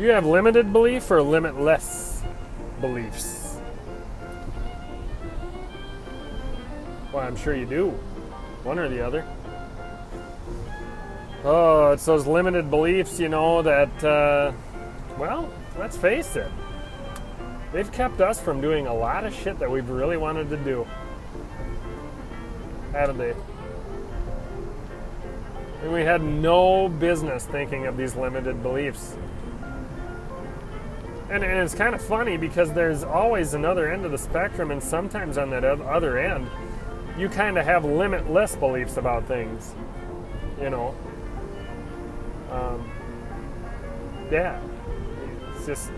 You have limited belief or limitless beliefs? Well, I'm sure you do. One or the other. Oh, it's those limited beliefs, you know, that, uh, well, let's face it. They've kept us from doing a lot of shit that we've really wanted to do. Haven't they? And we had no business thinking of these limited beliefs. And, and it's kind of funny because there's always another end of the spectrum, and sometimes on that other end, you kind of have limitless beliefs about things. You know? Um, yeah. It's just,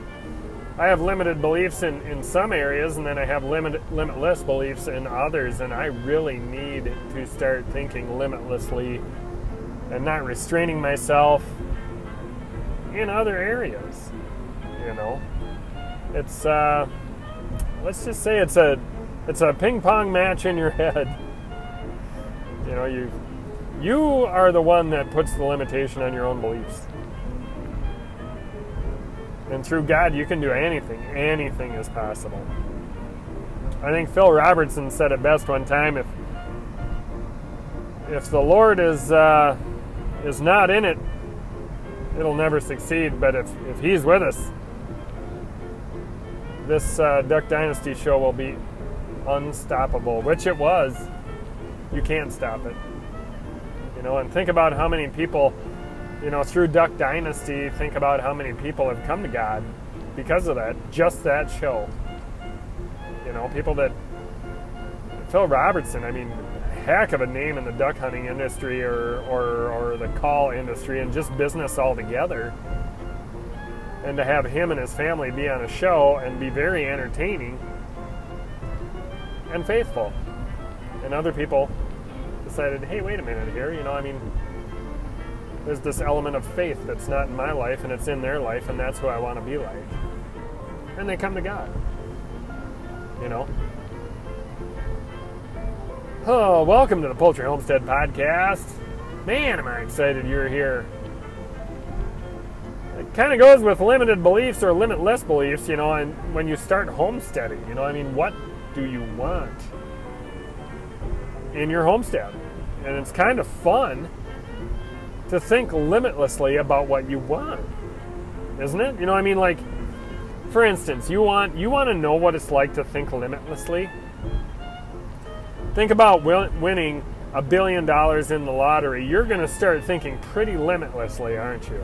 I have limited beliefs in, in some areas, and then I have limit, limitless beliefs in others, and I really need to start thinking limitlessly and not restraining myself in other areas. You know, it's uh, let's just say it's a it's a ping pong match in your head. You know, you you are the one that puts the limitation on your own beliefs. And through God, you can do anything. Anything is possible. I think Phil Robertson said it best one time. If if the Lord is uh, is not in it, it'll never succeed. But if, if he's with us, this uh, Duck Dynasty show will be unstoppable, which it was. You can't stop it. You know, and think about how many people, you know, through Duck Dynasty, think about how many people have come to God because of that, just that show. You know, people that Phil Robertson, I mean, heck of a name in the duck hunting industry or, or, or the call industry and just business altogether. And to have him and his family be on a show and be very entertaining and faithful. And other people decided, hey, wait a minute here, you know, I mean, there's this element of faith that's not in my life and it's in their life, and that's who I want to be like. And they come to God. You know? Oh, welcome to the Poultry Homestead Podcast. Man, am I excited you're here. Kind of goes with limited beliefs or limitless beliefs, you know, and when you start homesteading, you know, I mean, what do you want in your homestead? And it's kind of fun to think limitlessly about what you want. Isn't it? You know, I mean like for instance, you want you want to know what it's like to think limitlessly? Think about winning a billion dollars in the lottery. You're going to start thinking pretty limitlessly, aren't you?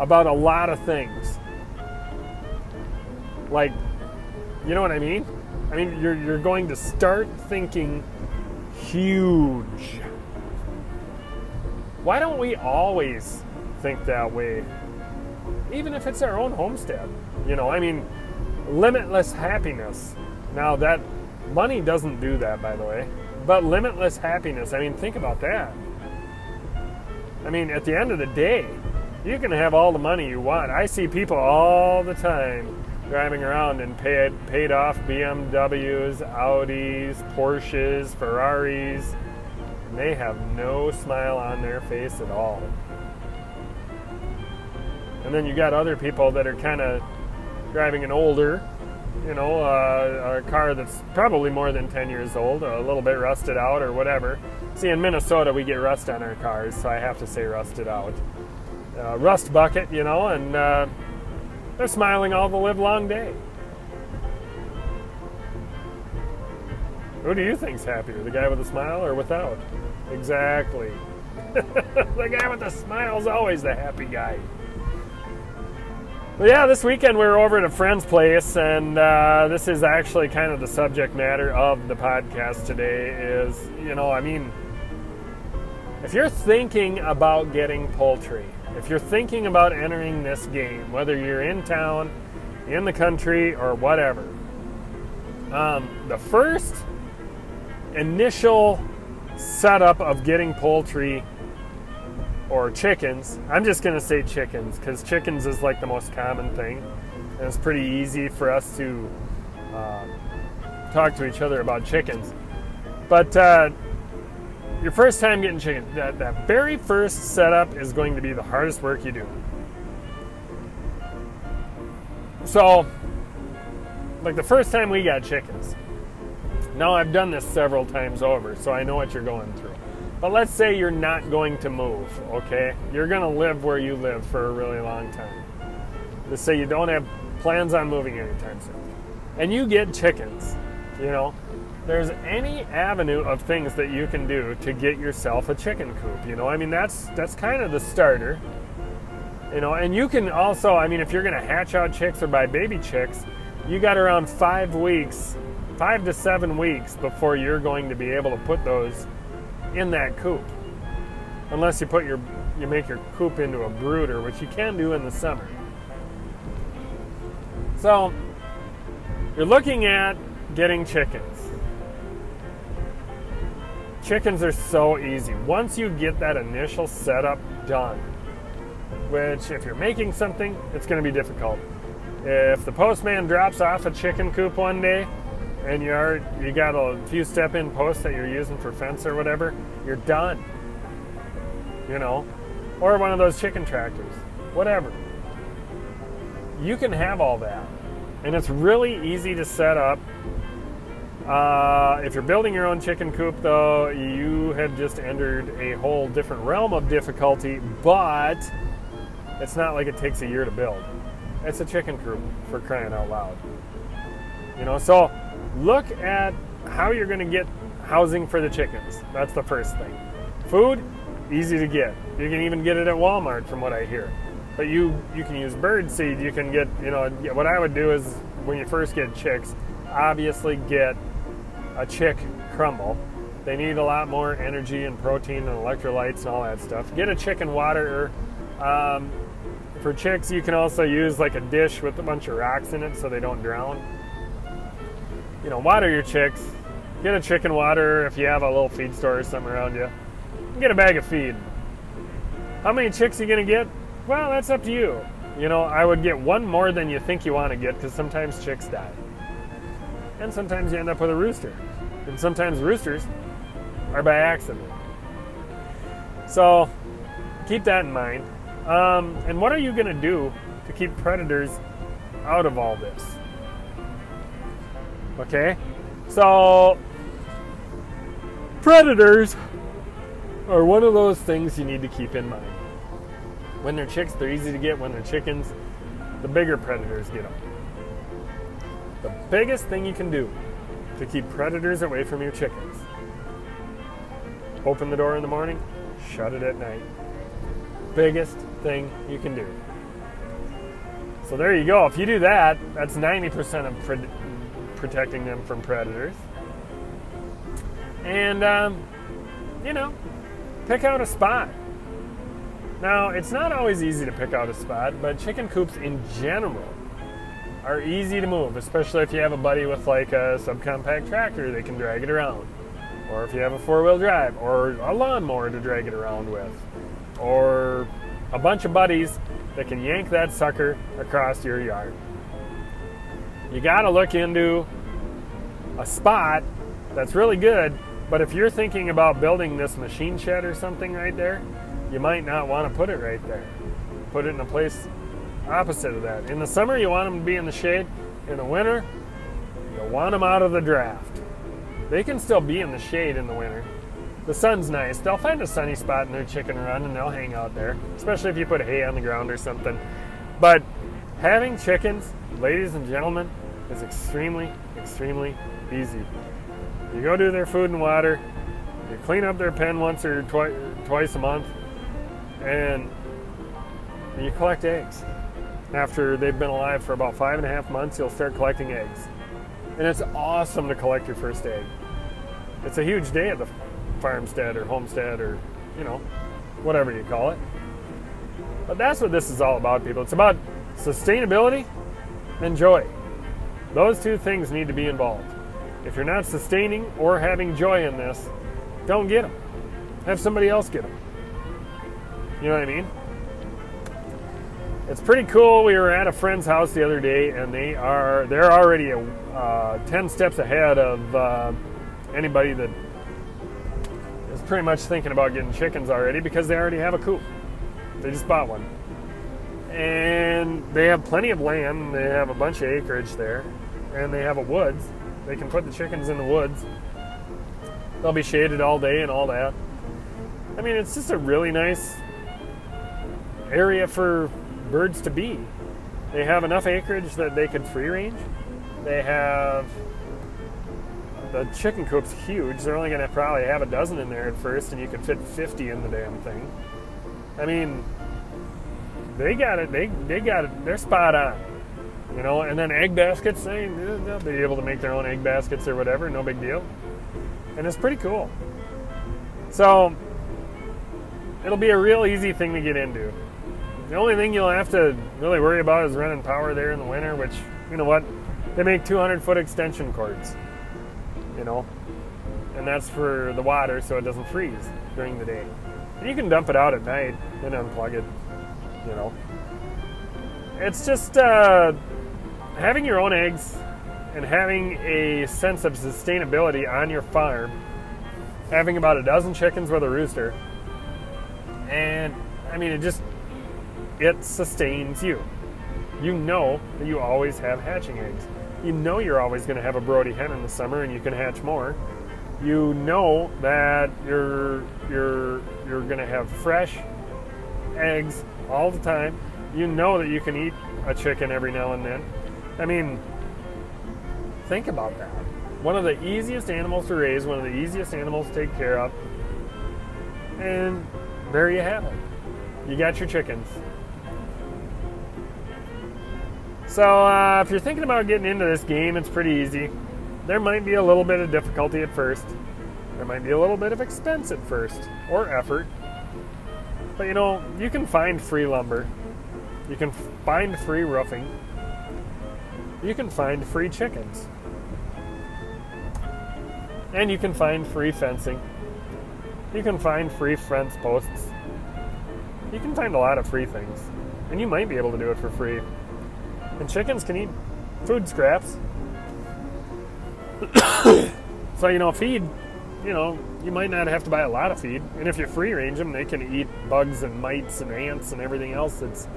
About a lot of things. Like, you know what I mean? I mean, you're, you're going to start thinking huge. Why don't we always think that way? Even if it's our own homestead. You know, I mean, limitless happiness. Now, that Money doesn't do that, by the way. But limitless happiness, I mean, think about that. I mean, at the end of the day, you can have all the money you want. I see people all the time driving around in paid, paid off BMWs, Audis, Porsches, Ferraris, and they have no smile on their face at all. And then you got other people that are kind of driving an older you know, uh, a car that's probably more than 10 years old, a little bit rusted out or whatever. See, in Minnesota, we get rust on our cars, so I have to say rusted out. Uh, rust bucket, you know, and uh, they're smiling all the live long day. Who do you think's happier, the guy with a smile or without? Exactly. the guy with the smile is always the happy guy. Well, yeah, this weekend we were over at a friend's place, and uh, this is actually kind of the subject matter of the podcast today. Is you know, I mean, if you're thinking about getting poultry, if you're thinking about entering this game, whether you're in town, in the country, or whatever, um, the first initial setup of getting poultry or chickens. I'm just going to say chickens because chickens is like the most common thing. And it's pretty easy for us to uh, talk to each other about chickens. But uh, your first time getting chicken, that, that very first setup is going to be the hardest work you do. So, like the first time we got chickens. Now I've done this several times over, so I know what you're going through. But let's say you're not going to move, okay? You're going to live where you live for a really long time. Let's say you don't have plans on moving anytime soon. And you get chickens, you know? There's any avenue of things that you can do to get yourself a chicken coop, you know? I mean, that's that's kind of the starter. You know, and you can also, I mean, if you're going to hatch out chicks or buy baby chicks, you got around 5 weeks, 5 to 7 weeks before you're going to be able to put those in that coop. Unless you put your you make your coop into a brooder, which you can do in the summer. So, you're looking at getting chickens. Chickens are so easy. Once you get that initial setup done, which if you're making something, it's going to be difficult. If the postman drops off a chicken coop one day, and you are you got a few step in posts that you're using for fence or whatever, you're done. You know, or one of those chicken tractors, whatever. You can have all that, and it's really easy to set up. Uh, if you're building your own chicken coop, though, you have just entered a whole different realm of difficulty, but it's not like it takes a year to build. It's a chicken coop for crying out loud. You know, so look at how you're going to get housing for the chickens. That's the first thing. Food, easy to get. You can even get it at Walmart, from what I hear. But you you can use bird seed. You can get you know what I would do is when you first get chicks, obviously get a chick crumble. They need a lot more energy and protein and electrolytes and all that stuff. Get a chicken water. Um, for chicks, you can also use like a dish with a bunch of rocks in it so they don't drown you know, water your chicks. Get a chicken water if you have a little feed store or something around you. Get a bag of feed. How many chicks are you to get? Well, that's up to you. You know, I would get one more than you think you want to get because sometimes chicks die. And sometimes you end up with a rooster. And sometimes roosters are by accident. So keep that in mind. Um, and what are you going to do to keep predators out of all this? Okay? So, predators are one of those things you need to keep in mind. When they're chicks, they're easy to get. When they're chickens, the bigger predators get them. Biggest thing you can do to keep predators away from your chickens open the door in the morning, shut it at night. Biggest thing you can do. So there you go. If you do that, that's 90% of pred- protecting them from predators. And, um, you know, pick out a spot. Now, it's not always easy to pick out a spot, but chicken coops in general are easy to move, especially if you have a buddy with like a subcompact tractor, they can drag it around. Or if you have a four wheel drive, or a lawnmower to drag it around with. Or a bunch of buddies that can yank that sucker across your yard you got to look into a spot that's really good. But if you're thinking about building this machine shed or something right there, you might not want to put it right there. Put it in a place opposite of that. In the summer, you want them to be in the shade. In the winter, you want them out of the draft. They can still be in the shade in the winter. The sun's nice. They'll find a sunny spot in their chicken run and they'll hang out there, especially if you put hay on the ground or something. But having chickens ladies and gentlemen, is extremely, extremely easy. You go do their food and water, you clean up their pen once or twi- twice a month, and you collect eggs. After they've been alive for about five and a half months, you'll start collecting eggs. And it's awesome to collect your first egg. It's a huge day at the farmstead or homestead or, you know, whatever you call it. But that's what this is all about, people. It's about sustainability and joy. Those two things need to be involved. If you're not sustaining or having joy in this, don't get them. Have somebody else get them. You know what I mean? It's pretty cool. We were at a friend's house the other day, and they are they're already uh, ten steps ahead of uh, anybody that is pretty much thinking about getting chickens already because they already have a coop. They just bought one. and they have plenty of land. They have a bunch of acreage there, and they have a woods. They can put the chickens in the woods. They'll be shaded all day and all that. I mean, it's just a really nice area for birds to be. They have enough acreage that they can free range. They have the chicken coop's huge. They're only going to probably have a dozen in there at first, and you can fit 50 in the damn thing. I mean, they got it. They they got it. They're spot on. You know, and then egg baskets. They they'll be able to make their own egg baskets or whatever. No big deal. And it's pretty cool. So it'll be a real easy thing to get into. The only thing you'll have to really worry about is running power there in the winter, which you know what, they make 200 foot extension cords. You know, and that's for the water so it doesn't freeze during the day. And you can dump it out at night and unplug it. You know, it's just uh, having your own eggs and having a sense of sustainability on your farm. Having about a dozen chickens with a rooster, and I mean it just it sustains you. You know that you always have hatching eggs. You know you're always going to have a broody hen in the summer and you can hatch more. You know that you're you're you're going to have fresh eggs all the time. You know that you can eat a chicken every now and then. I mean, think about that. One of the easiest animals to raise, one of the easiest animals to take care of. And there you have it. You got your chickens. So, uh, if you're thinking about getting into this game, it's pretty easy. There might be a little bit of difficulty at first. There might be a little bit of expense at first, or effort. But you know, you can find free lumber. You can find free roofing. You can find free chickens. And you can find free fencing. You can find free fence posts. You can find a lot of free things. And you might be able to do it for free. And chickens can eat food scraps. so, you know, feed, you know, you might not have to buy a lot of feed. And if you free range them, they can eat bugs and mites and ants and everything else that's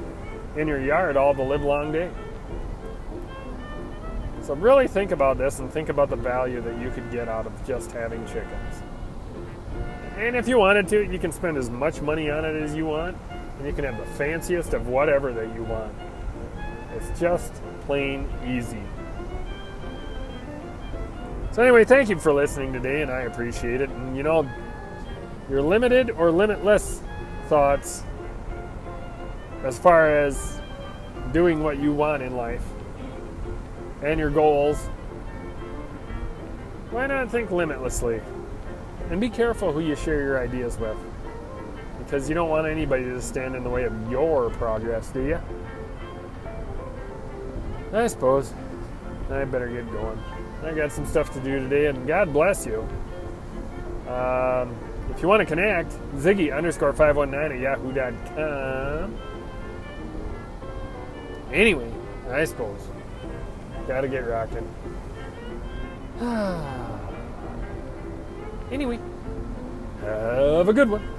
in your yard all the live long day. So, really think about this and think about the value that you could get out of just having chickens. And if you wanted to, you can spend as much money on it as you want, and you can have the fanciest of whatever that you want. It's just plain easy. So, anyway, thank you for listening today, and I appreciate it. And you know, your limited or limitless thoughts as far as doing what you want in life and your goals, why not think limitlessly? And be careful who you share your ideas with. Because you don't want anybody to stand in the way of your progress, do you? I suppose. I better get going. I got some stuff to do today, and God bless you. Um, if you want to connect, Ziggy underscore 519 at yahoo.com. Anyway, I suppose. Gotta get rocking. anyway, have a good one.